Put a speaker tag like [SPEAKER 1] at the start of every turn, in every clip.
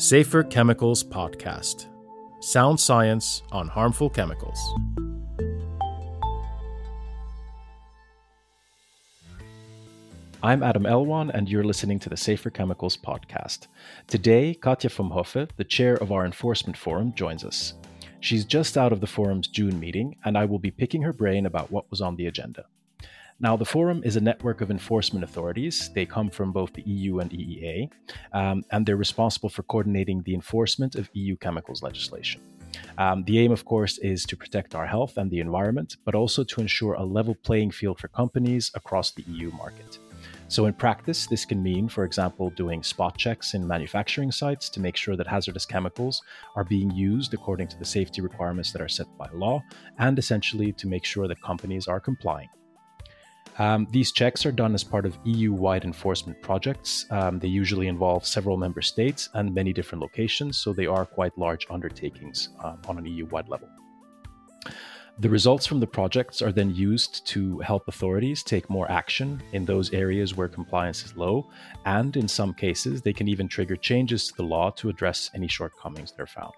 [SPEAKER 1] Safer Chemicals Podcast Sound Science on Harmful Chemicals. I'm Adam Elwan, and you're listening to the Safer Chemicals Podcast. Today, Katja vom Hofe, the chair of our enforcement forum, joins us. She's just out of the forum's June meeting, and I will be picking her brain about what was on the agenda. Now, the Forum is a network of enforcement authorities. They come from both the EU and EEA, um, and they're responsible for coordinating the enforcement of EU chemicals legislation. Um, the aim, of course, is to protect our health and the environment, but also to ensure a level playing field for companies across the EU market. So, in practice, this can mean, for example, doing spot checks in manufacturing sites to make sure that hazardous chemicals are being used according to the safety requirements that are set by law, and essentially to make sure that companies are complying. Um, these checks are done as part of EU wide enforcement projects. Um, they usually involve several member states and many different locations, so they are quite large undertakings uh, on an EU wide level. The results from the projects are then used to help authorities take more action in those areas where compliance is low, and in some cases, they can even trigger changes to the law to address any shortcomings that are found.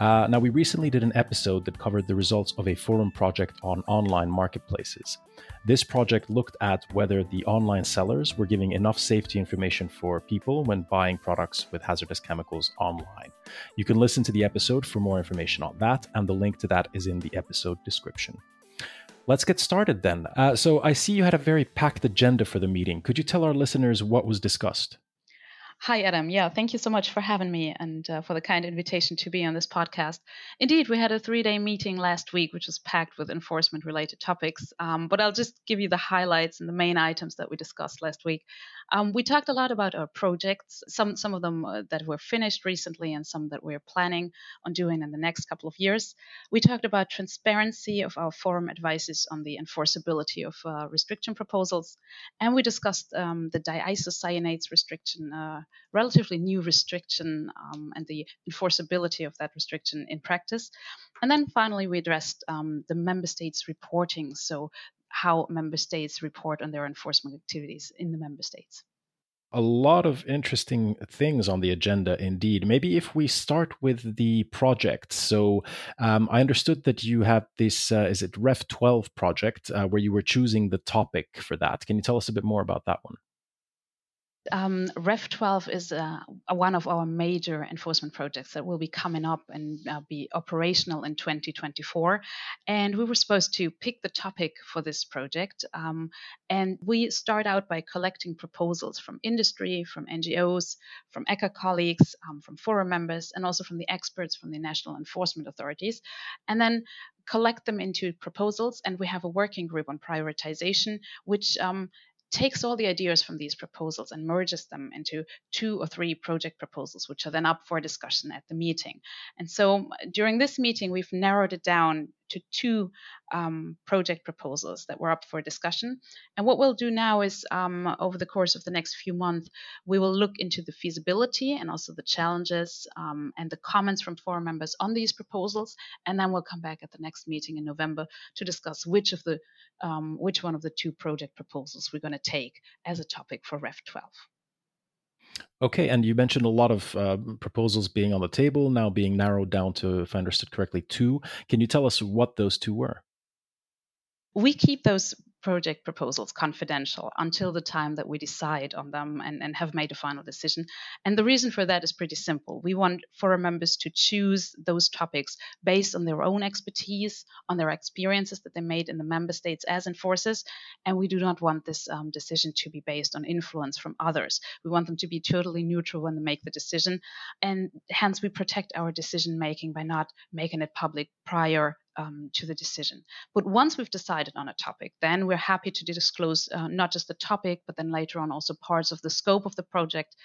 [SPEAKER 1] Uh, now, we recently did an episode that covered the results of a forum project on online marketplaces. This project looked at whether the online sellers were giving enough safety information for people when buying products with hazardous chemicals online. You can listen to the episode for more information on that, and the link to that is in the episode description. Let's get started then. Uh, so, I see you had a very packed agenda for the meeting. Could you tell our listeners what was discussed?
[SPEAKER 2] Hi, Adam. Yeah, thank you so much for having me and uh, for the kind invitation to be on this podcast. Indeed, we had a three day meeting last week, which was packed with enforcement related topics. Um, but I'll just give you the highlights and the main items that we discussed last week. Um, we talked a lot about our projects, some, some of them uh, that were finished recently and some that we're planning on doing in the next couple of years. We talked about transparency of our forum advices on the enforceability of uh, restriction proposals. And we discussed um, the diisocyanates restriction uh, relatively new restriction um, and the enforceability of that restriction in practice. And then finally, we addressed um, the member states reporting. So, how member states report on their enforcement activities in the member states.
[SPEAKER 1] A lot of interesting things on the agenda, indeed. Maybe if we start with the project. So, um, I understood that you had this, uh, is it Ref 12 project, uh, where you were choosing the topic for that. Can you tell us a bit more about that one?
[SPEAKER 2] Um, Ref 12 is uh, one of our major enforcement projects that will be coming up and uh, be operational in 2024. And we were supposed to pick the topic for this project. Um, and we start out by collecting proposals from industry, from NGOs, from ECHA colleagues, um, from forum members, and also from the experts from the national enforcement authorities. And then collect them into proposals. And we have a working group on prioritization, which um, takes all the ideas from these proposals and merges them into two or three project proposals, which are then up for discussion at the meeting. And so uh, during this meeting, we've narrowed it down to two um, project proposals that were up for discussion. And what we'll do now is, um, over the course of the next few months, we will look into the feasibility and also the challenges um, and the comments from forum members on these proposals. And then we'll come back at the next meeting in November to discuss which of the um, which one of the two project proposals we're going to take as a topic for Ref 12.
[SPEAKER 1] Okay, and you mentioned a lot of uh, proposals being on the table, now being narrowed down to, if I understood correctly, two. Can you tell us what those two were?
[SPEAKER 2] We keep those project proposals confidential until the time that we decide on them and, and have made a final decision. And the reason for that is pretty simple. We want forum members to choose those topics based on their own expertise, on their experiences that they made in the member states as enforcers. And we do not want this um, decision to be based on influence from others. We want them to be totally neutral when they make the decision. And hence, we protect our decision making by not making it public prior um, to the decision. But once we've decided on a topic, then we're happy to disclose uh, not just the topic, but then later on also parts of the scope of the project.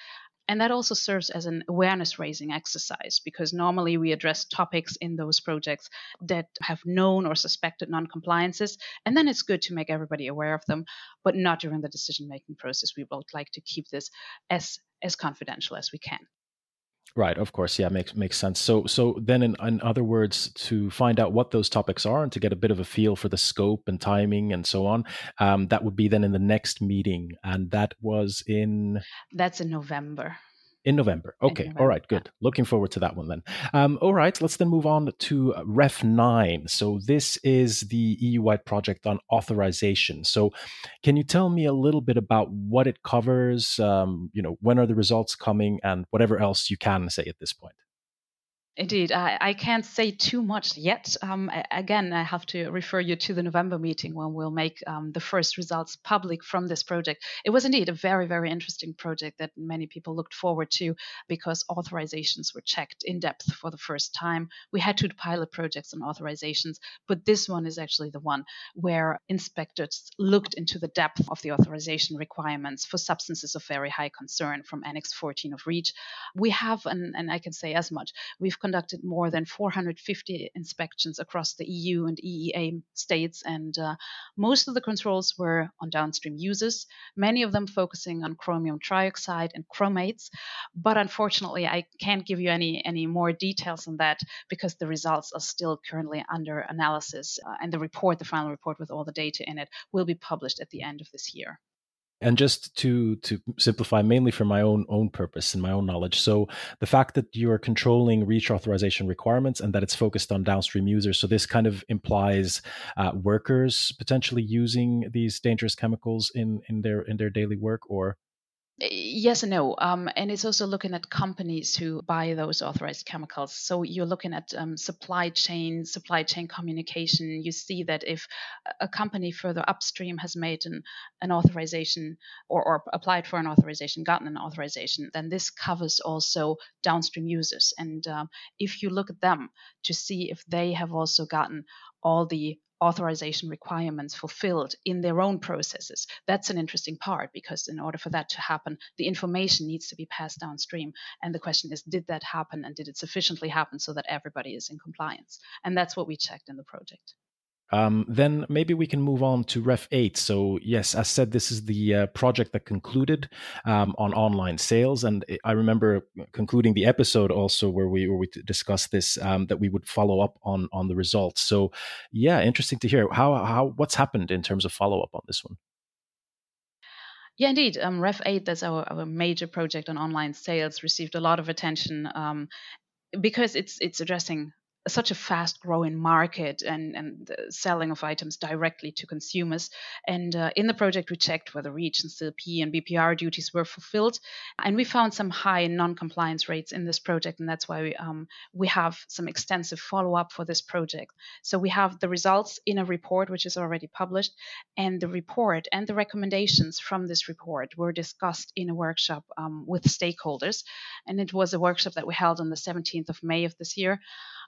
[SPEAKER 2] And that also serves as an awareness raising exercise because normally we address topics in those projects that have known or suspected non compliances. And then it's good to make everybody aware of them, but not during the decision making process. We would like to keep this as, as confidential as we can.
[SPEAKER 1] Right, of course, yeah, makes makes sense. So, so then, in, in other words, to find out what those topics are and to get a bit of a feel for the scope and timing and so on, um, that would be then in the next meeting, and that was in.
[SPEAKER 2] That's in November.
[SPEAKER 1] In November. Okay. November. All right. Good. Yeah. Looking forward to that one then. Um, all right. Let's then move on to Ref 9. So, this is the EU wide project on authorization. So, can you tell me a little bit about what it covers? Um, you know, when are the results coming and whatever else you can say at this point?
[SPEAKER 2] Indeed, I, I, can't say too much yet. Um, again, I have to refer you to the November meeting when we'll make um, the first results public from this project. It was indeed a very, very interesting project that many people looked forward to because authorizations were checked in depth for the first time. We had two pilot projects on authorizations, but this one is actually the one where inspectors looked into the depth of the authorization requirements for substances of very high concern from Annex 14 of REACH. We have, and, and I can say as much, we've conducted more than 450 inspections across the EU and EEA states, and uh, most of the controls were on downstream uses, many of them focusing on chromium trioxide and chromates. But unfortunately, I can't give you any, any more details on that because the results are still currently under analysis, uh, and the report, the final report with all the data in it, will be published at the end of this year
[SPEAKER 1] and just to to simplify mainly for my own own purpose and my own knowledge. So the fact that you're controlling REACH authorization requirements and that it's focused on downstream users so this kind of implies uh, workers potentially using these dangerous chemicals in in their in their daily work or
[SPEAKER 2] Yes and no. Um, and it's also looking at companies who buy those authorized chemicals. So you're looking at um, supply chain, supply chain communication. You see that if a company further upstream has made an, an authorization or, or applied for an authorization, gotten an authorization, then this covers also downstream users. And um, if you look at them to see if they have also gotten all the authorization requirements fulfilled in their own processes. That's an interesting part because, in order for that to happen, the information needs to be passed downstream. And the question is, did that happen and did it sufficiently happen so that everybody is in compliance? And that's what we checked in the project.
[SPEAKER 1] Um, then maybe we can move on to Ref 8. So, yes, as said, this is the uh, project that concluded um, on online sales. And I remember concluding the episode also where we, where we discussed this, um, that we would follow up on, on the results. So, yeah, interesting to hear. How, how, what's happened in terms of follow up on this one?
[SPEAKER 2] Yeah, indeed. Um, Ref 8, that's our, our major project on online sales, received a lot of attention um, because it's it's addressing such a fast growing market and, and selling of items directly to consumers. And uh, in the project, we checked whether REACH and CLP and BPR duties were fulfilled. And we found some high non compliance rates in this project. And that's why we, um, we have some extensive follow up for this project. So we have the results in a report, which is already published. And the report and the recommendations from this report were discussed in a workshop um, with stakeholders. And it was a workshop that we held on the 17th of May of this year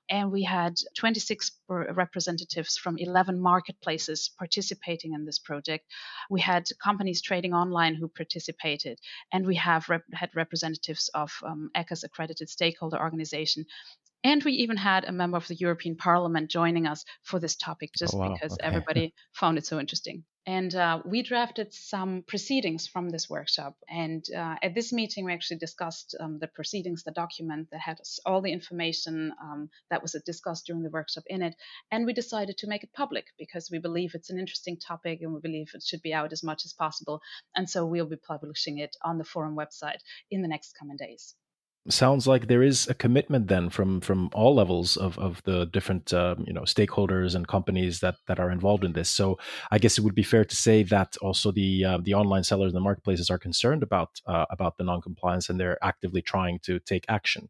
[SPEAKER 2] and we had 26 representatives from 11 marketplaces participating in this project. We had companies trading online who participated, and we have rep- had representatives of um, ECHA's accredited stakeholder organization. And we even had a member of the European Parliament joining us for this topic just oh, wow. because okay. everybody found it so interesting. And uh, we drafted some proceedings from this workshop. And uh, at this meeting, we actually discussed um, the proceedings, the document that had all the information um, that was discussed during the workshop in it. And we decided to make it public because we believe it's an interesting topic and we believe it should be out as much as possible. And so we'll be publishing it on the forum website in the next coming days
[SPEAKER 1] sounds like there is a commitment then from from all levels of of the different um, you know stakeholders and companies that that are involved in this. So I guess it would be fair to say that also the uh, the online sellers and the marketplaces are concerned about uh, about the non-compliance and they're actively trying to take action.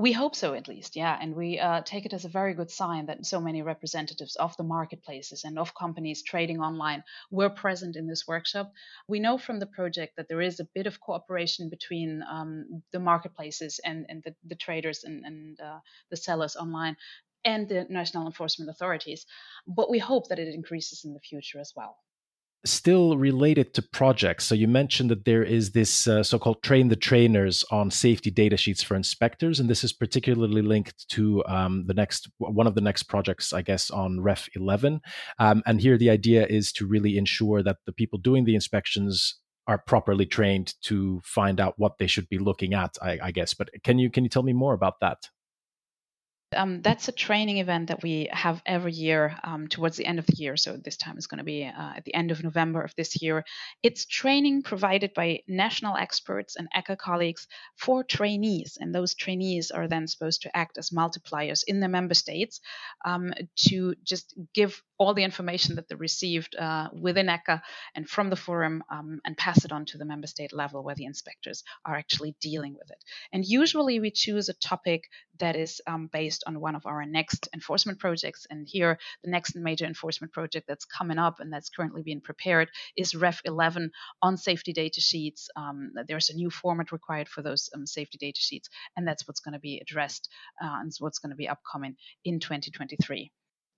[SPEAKER 2] We hope so, at least, yeah. And we uh, take it as a very good sign that so many representatives of the marketplaces and of companies trading online were present in this workshop. We know from the project that there is a bit of cooperation between um, the marketplaces and, and the, the traders and, and uh, the sellers online and the national enforcement authorities. But we hope that it increases in the future as well
[SPEAKER 1] still related to projects. So you mentioned that there is this uh, so-called train the trainers on safety data sheets for inspectors, and this is particularly linked to um, the next one of the next projects, I guess, on Ref 11. Um, and here the idea is to really ensure that the people doing the inspections are properly trained to find out what they should be looking at. I, I guess. But can you can you tell me more about that?
[SPEAKER 2] Um, that's a training event that we have every year um, towards the end of the year. So this time is going to be uh, at the end of November of this year. It's training provided by national experts and ECHA colleagues for trainees, and those trainees are then supposed to act as multipliers in the member states um, to just give all the information that they received uh, within ECHA and from the forum um, and pass it on to the member state level where the inspectors are actually dealing with it. And usually we choose a topic that is um, based on one of our next enforcement projects. And here, the next major enforcement project that's coming up and that's currently being prepared is REF 11 on safety data sheets. Um, there's a new format required for those um, safety data sheets, and that's what's going to be addressed uh, and what's going to be upcoming in 2023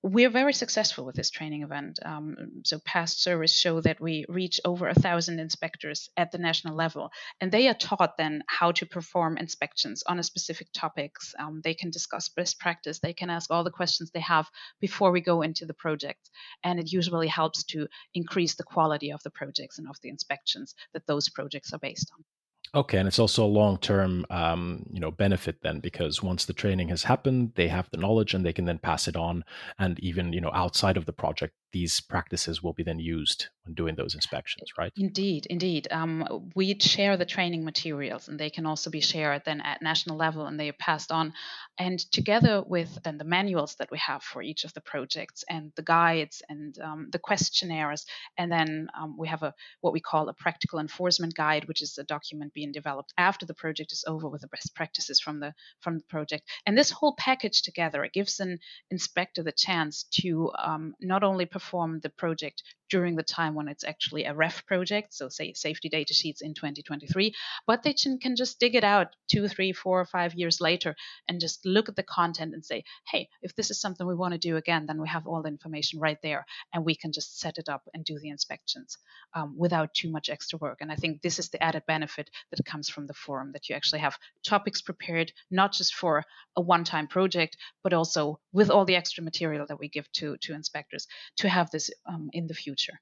[SPEAKER 2] we're very successful with this training event. Um, so past surveys show that we reach over a thousand inspectors at the national level, and they are taught then how to perform inspections on a specific topics. Um, they can discuss best practice. They can ask all the questions they have before we go into the project, and it usually helps to increase the quality of the projects and of the inspections that those projects are based on.
[SPEAKER 1] Okay, and it's also a long-term, um, you know, benefit then because once the training has happened, they have the knowledge and they can then pass it on, and even you know outside of the project, these practices will be then used when doing those inspections, right?
[SPEAKER 2] Indeed, indeed. Um, we share the training materials, and they can also be shared then at national level, and they are passed on. And together with then the manuals that we have for each of the projects, and the guides, and um, the questionnaires, and then um, we have a what we call a practical enforcement guide, which is a document being developed after the project is over with the best practices from the from the project. And this whole package together it gives an inspector the chance to um, not only perform the project during the time when it's actually a ref project, so say safety data sheets in 2023, but they can just dig it out two, three, four, or five years later and just look at the content and say, hey, if this is something we want to do again, then we have all the information right there and we can just set it up and do the inspections um, without too much extra work. And I think this is the added benefit that comes from the forum that you actually have topics prepared, not just for a one time project, but also with all the extra material that we give to, to inspectors to have this um, in the future.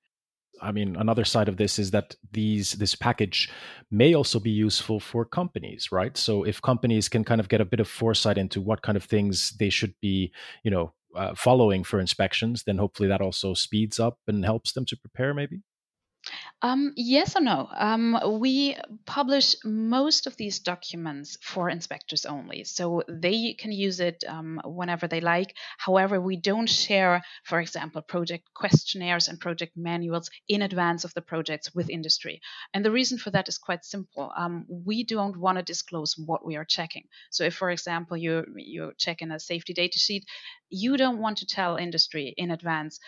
[SPEAKER 1] I mean, another side of this is that these this package may also be useful for companies, right? So if companies can kind of get a bit of foresight into what kind of things they should be, you know, uh, following for inspections, then hopefully that also speeds up and helps them to prepare, maybe.
[SPEAKER 2] Um, yes or no? Um, we publish most of these documents for inspectors only, so they can use it um, whenever they like. However, we don't share, for example, project questionnaires and project manuals in advance of the projects with industry. And the reason for that is quite simple. Um, we don't want to disclose what we are checking. So, if, for example, you you're checking a safety data sheet, you don't want to tell industry in advance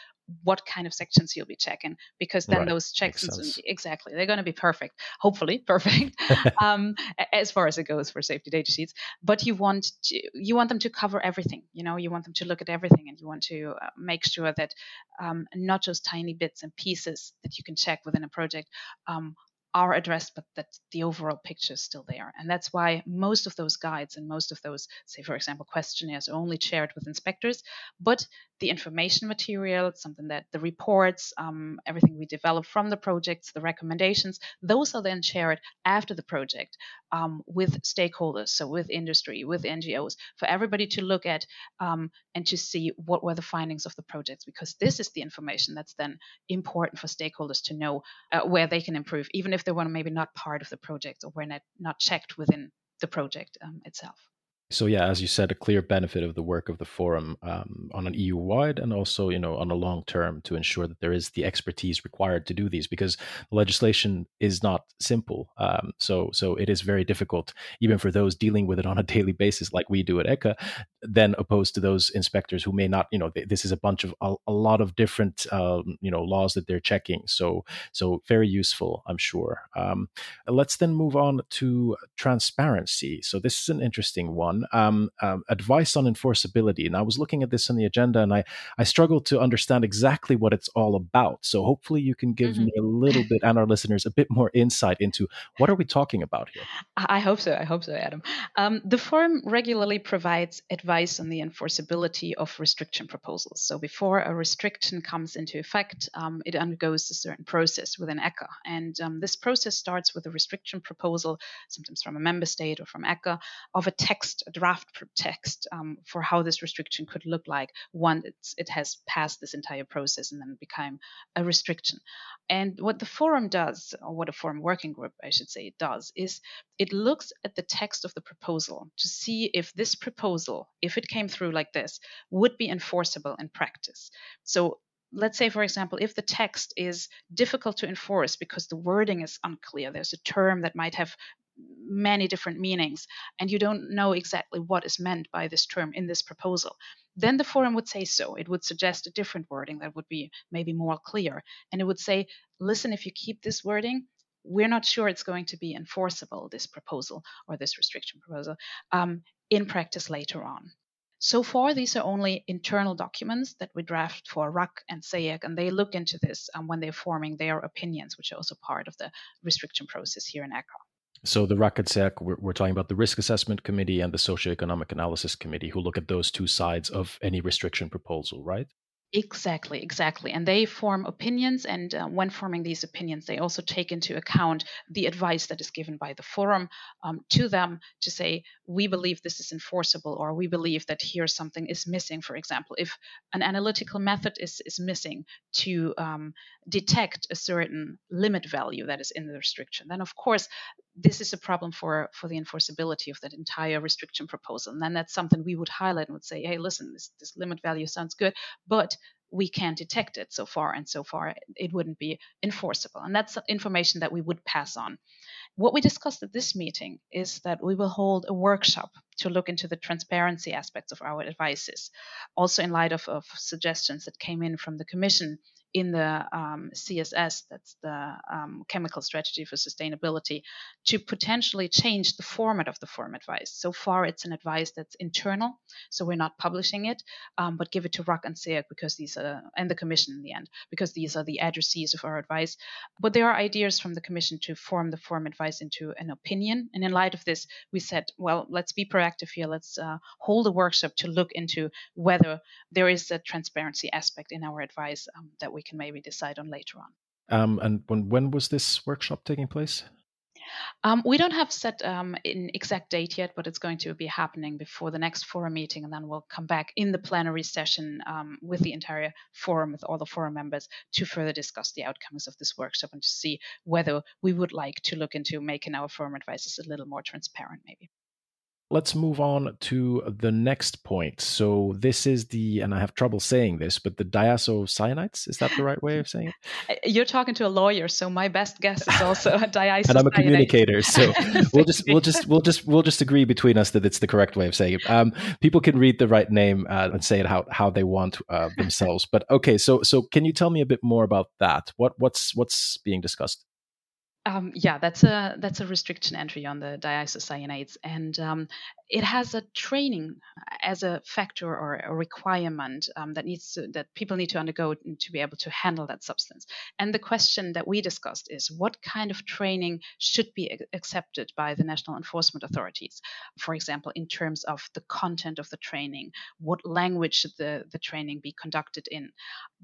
[SPEAKER 2] what kind of sections you'll be checking because then right. those checks exactly they're going to be perfect hopefully perfect um, as far as it goes for safety data sheets but you want to you want them to cover everything you know you want them to look at everything and you want to uh, make sure that um, not just tiny bits and pieces that you can check within a project um, are addressed, but that the overall picture is still there. And that's why most of those guides and most of those, say, for example, questionnaires are only shared with inspectors. But the information material, something that the reports, um, everything we develop from the projects, the recommendations, those are then shared after the project um, with stakeholders, so with industry, with NGOs, for everybody to look at um, and to see what were the findings of the projects, because this is the information that's then important for stakeholders to know uh, where they can improve, even if they were maybe not part of the project or were not, not checked within the project um, itself.
[SPEAKER 1] So yeah, as you said, a clear benefit of the work of the forum um, on an EU wide and also you know on a long term to ensure that there is the expertise required to do these because legislation is not simple. Um, so so it is very difficult even for those dealing with it on a daily basis like we do at ECHA, then opposed to those inspectors who may not you know this is a bunch of a, a lot of different um, you know laws that they're checking. So so very useful, I'm sure. Um, let's then move on to transparency. So this is an interesting one um, um, advice on enforceability. And I was looking at this on the agenda and I, I struggled to understand exactly what it's all about. So hopefully you can give mm-hmm. me a little bit and our listeners a bit more insight into what are we talking about here?
[SPEAKER 2] I hope so. I hope so, Adam. Um, the forum regularly provides advice on the enforceability of restriction proposals. So before a restriction comes into effect, um, it undergoes a certain process within ECHA. And um, this process starts with a restriction proposal, sometimes from a member state or from ECHA, of a text, draft text um, for how this restriction could look like once it has passed this entire process and then become a restriction. And what the forum does, or what a forum working group, I should say, does, is it looks at the text of the proposal to see if this proposal, if it came through like this, would be enforceable in practice. So let's say, for example, if the text is difficult to enforce because the wording is unclear, there's a term that might have many different meanings, and you don't know exactly what is meant by this term in this proposal, then the forum would say so. It would suggest a different wording that would be maybe more clear. And it would say, listen, if you keep this wording, we're not sure it's going to be enforceable, this proposal or this restriction proposal, um, in practice later on. So far, these are only internal documents that we draft for RAC and SEAC, and they look into this um, when they're forming their opinions, which are also part of the restriction process here in ECHA.
[SPEAKER 1] So the RAC and we're, we're talking about the Risk Assessment Committee and the Socioeconomic Analysis Committee, who look at those two sides of any restriction proposal, right?
[SPEAKER 2] Exactly, exactly. And they form opinions, and uh, when forming these opinions, they also take into account the advice that is given by the forum um, to them to say, we believe this is enforceable, or we believe that here something is missing. For example, if an analytical method is, is missing to um, detect a certain limit value that is in the restriction, then of course this is a problem for for the enforceability of that entire restriction proposal. And then that's something we would highlight and would say hey listen this, this limit value sounds good but we can't detect it so far and so far it wouldn't be enforceable. And that's information that we would pass on. What we discussed at this meeting is that we will hold a workshop to look into the transparency aspects of our advices also in light of, of suggestions that came in from the commission in the um, CSS, that's the um, Chemical Strategy for Sustainability, to potentially change the format of the form advice. So far, it's an advice that's internal, so we're not publishing it, um, but give it to RAC and SEAC because these are, and the Commission in the end, because these are the addressees of our advice. But there are ideas from the Commission to form the form advice into an opinion. And in light of this, we said, well, let's be proactive here. Let's uh, hold a workshop to look into whether there is a transparency aspect in our advice um, that we we can maybe decide on later on.
[SPEAKER 1] Um, and when, when was this workshop taking place?
[SPEAKER 2] Um, we don't have set um, an exact date yet, but it's going to be happening before the next forum meeting, and then we'll come back in the plenary session um, with the entire forum, with all the forum members, to further discuss the outcomes of this workshop and to see whether we would like to look into making our forum advices a little more transparent, maybe.
[SPEAKER 1] Let's move on to the next point. So this is the, and I have trouble saying this, but the diisocyanates. Is that the right way of saying it?
[SPEAKER 2] Uh, you're talking to a lawyer, so my best guess is also a
[SPEAKER 1] and I'm a communicator, so we'll just we'll just we'll just we'll just agree between us that it's the correct way of saying it. Um, people can read the right name uh, and say it how how they want uh, themselves. But okay, so so can you tell me a bit more about that? What what's what's being discussed?
[SPEAKER 2] Um, yeah, that's a that's a restriction entry on the diisocyanates, and um, it has a training as a factor or a requirement um, that needs to, that people need to undergo to be able to handle that substance. And the question that we discussed is what kind of training should be accepted by the national enforcement authorities. For example, in terms of the content of the training, what language should the the training be conducted in?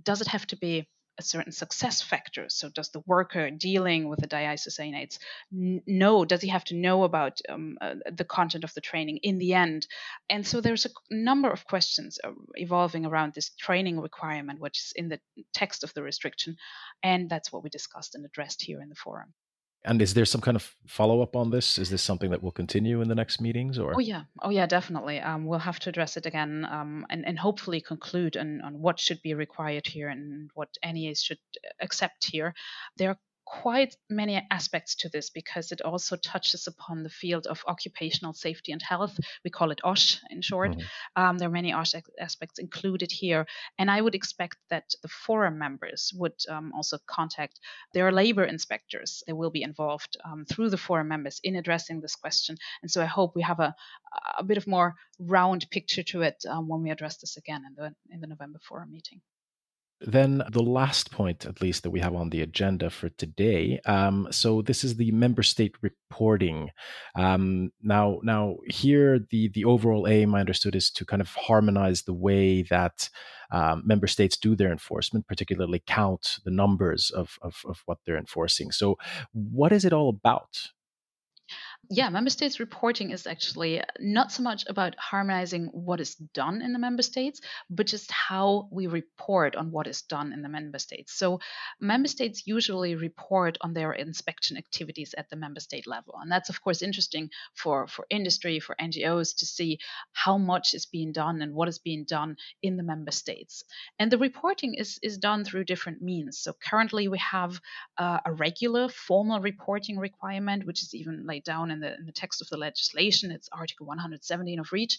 [SPEAKER 2] Does it have to be a certain success factor. So, does the worker dealing with the diisocyanates know? Does he have to know about um, uh, the content of the training in the end? And so, there's a number of questions uh, evolving around this training requirement, which is in the text of the restriction, and that's what we discussed and addressed here in the forum.
[SPEAKER 1] And is there some kind of follow up on this? Is this something that will continue in the next meetings? Or
[SPEAKER 2] oh yeah, oh yeah, definitely. Um, we'll have to address it again um, and, and hopefully conclude on, on what should be required here and what NEAs should accept here. There are quite many aspects to this because it also touches upon the field of occupational safety and health. We call it OSH in short. Mm-hmm. Um, there are many OSH aspects included here. And I would expect that the forum members would um, also contact their labor inspectors. They will be involved um, through the forum members in addressing this question. And so I hope we have a, a bit of more round picture to it um, when we address this again in the, in the November forum meeting.
[SPEAKER 1] Then the last point, at least that we have on the agenda for today. Um, so this is the member state reporting. Um, now, now here the the overall aim I understood is to kind of harmonize the way that um, member states do their enforcement, particularly count the numbers of, of of what they're enforcing. So, what is it all about?
[SPEAKER 2] Yeah, member states reporting is actually not so much about harmonizing what is done in the member states, but just how we report on what is done in the member states. So, member states usually report on their inspection activities at the member state level. And that's, of course, interesting for, for industry, for NGOs to see how much is being done and what is being done in the member states. And the reporting is, is done through different means. So, currently, we have uh, a regular formal reporting requirement, which is even laid down in the, in the text of the legislation. It's Article 117 of REACH.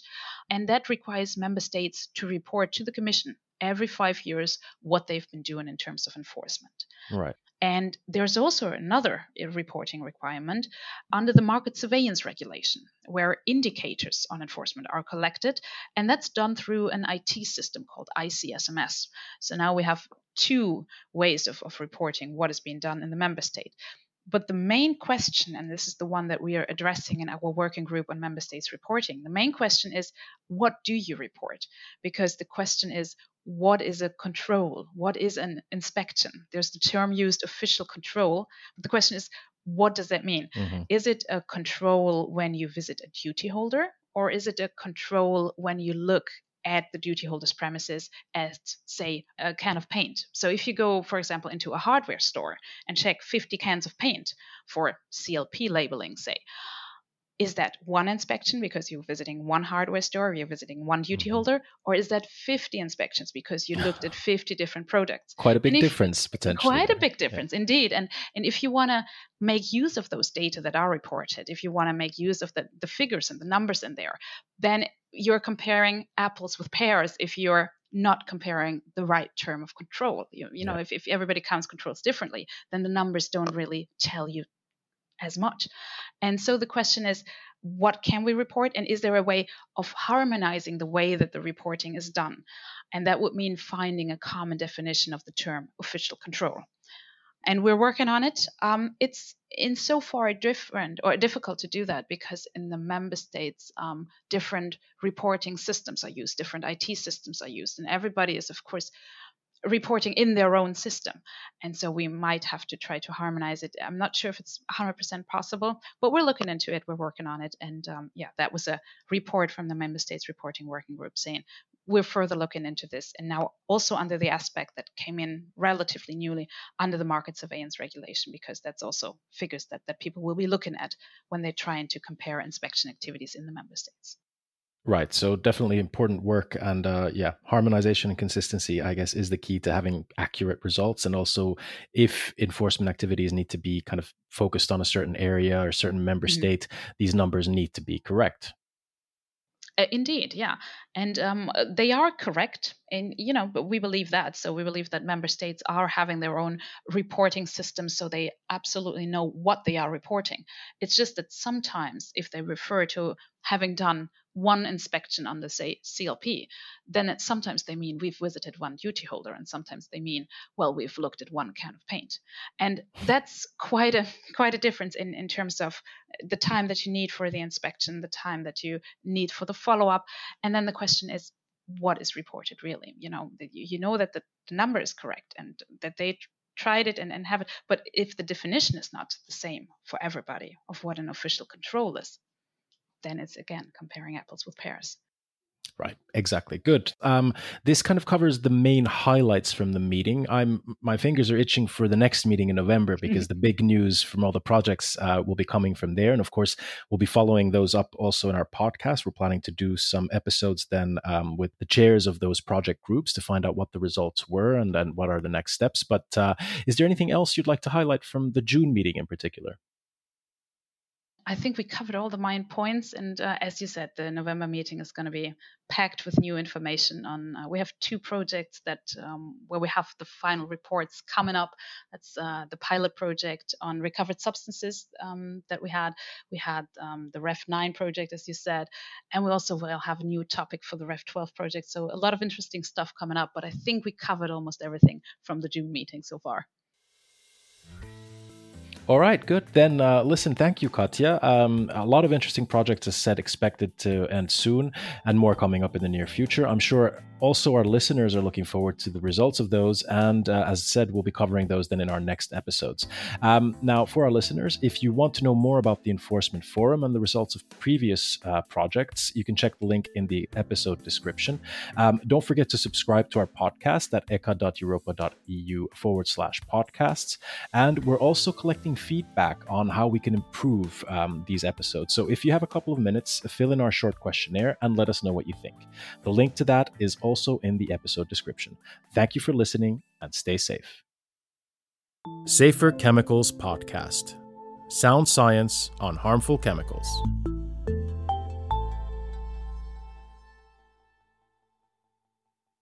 [SPEAKER 2] And that requires member states to report to the Commission every five years what they've been doing in terms of enforcement.
[SPEAKER 1] Right.
[SPEAKER 2] And there's also another uh, reporting requirement under the market surveillance regulation, where indicators on enforcement are collected, and that's done through an IT system called ICSMS. So now we have two ways of, of reporting what is being done in the member state. But the main question, and this is the one that we are addressing in our working group on member states reporting, the main question is what do you report? Because the question is what is a control? What is an inspection? There's the term used official control. But the question is what does that mean? Mm-hmm. Is it a control when you visit a duty holder? Or is it a control when you look at the duty holder's premises as, say, a can of paint. So if you go, for example, into a hardware store and check 50 cans of paint for CLP labeling, say, is that one inspection because you're visiting one hardware store, you're visiting one duty mm-hmm. holder, or is that 50 inspections because you looked at 50 different products?
[SPEAKER 1] Quite a big if, difference, potentially.
[SPEAKER 2] Quite a big difference, yeah. indeed. And and if you want to make use of those data that are reported, if you want to make use of the, the figures and the numbers in there, then you're comparing apples with pears if you're not comparing the right term of control. You, you know, yeah. if, if everybody counts controls differently, then the numbers don't really tell you as much. And so the question is, what can we report? And is there a way of harmonizing the way that the reporting is done? And that would mean finding a common definition of the term official control and we're working on it. Um, it's in so far different or difficult to do that because in the member states, um, different reporting systems are used, different IT systems are used, and everybody is, of course, reporting in their own system. And so we might have to try to harmonize it. I'm not sure if it's 100% possible, but we're looking into it. We're working on it. And um, yeah, that was a report from the member states reporting working group saying we're further looking into this. And now also under the aspect that came in relatively newly under the market surveillance regulation, because that's also figures that, that people will be looking at when they're trying to compare inspection activities in the member states.
[SPEAKER 1] Right. So definitely important work, and uh, yeah, harmonization and consistency, I guess, is the key to having accurate results. And also, if enforcement activities need to be kind of focused on a certain area or certain member mm-hmm. state, these numbers need to be correct.
[SPEAKER 2] Uh, indeed, yeah, and um, uh, they are correct, and you know, but we believe that. So we believe that member states are having their own reporting systems, so they absolutely know what they are reporting. It's just that sometimes, if they refer to having done one inspection on the say CLP, then it, sometimes they mean we've visited one duty holder, and sometimes they mean well we've looked at one can of paint, and that's quite a quite a difference in in terms of the time that you need for the inspection, the time that you need for the follow up, and then the question is what is reported really you know you know that the, number is correct and that they tried it and, and have it but if the definition is not the same for everybody of what an official control is then it's again comparing apples with pears.
[SPEAKER 1] Right, exactly. Good. Um, this kind of covers the main highlights from the meeting. I'm my fingers are itching for the next meeting in November because mm-hmm. the big news from all the projects uh, will be coming from there, and of course, we'll be following those up also in our podcast. We're planning to do some episodes then um, with the chairs of those project groups to find out what the results were and then what are the next steps. But uh, is there anything else you'd like to highlight from the June meeting in particular?
[SPEAKER 2] I think we covered all the main points. And uh, as you said, the November meeting is going to be packed with new information. On uh, we have two projects that um, where we have the final reports coming up. That's uh, the pilot project on recovered substances um, that we had. We had um, the Ref 9 project, as you said, and we also will have a new topic for the Ref 12 project. So a lot of interesting stuff coming up. But I think we covered almost everything from the June meeting so far.
[SPEAKER 1] All right, good. Then uh, listen, thank you, Katja. Um, a lot of interesting projects, as said, expected to end soon, and more coming up in the near future. I'm sure also, our listeners are looking forward to the results of those. And uh, as said, we'll be covering those then in our next episodes. Um, now, for our listeners, if you want to know more about the Enforcement Forum and the results of previous uh, projects, you can check the link in the episode description. Um, don't forget to subscribe to our podcast at echa.europa.eu forward slash podcasts. And we're also collecting feedback on how we can improve um, these episodes. So if you have a couple of minutes, fill in our short questionnaire and let us know what you think. The link to that is also in the episode description. Thank you for listening and stay safe. Safer Chemicals Podcast Sound Science on Harmful Chemicals.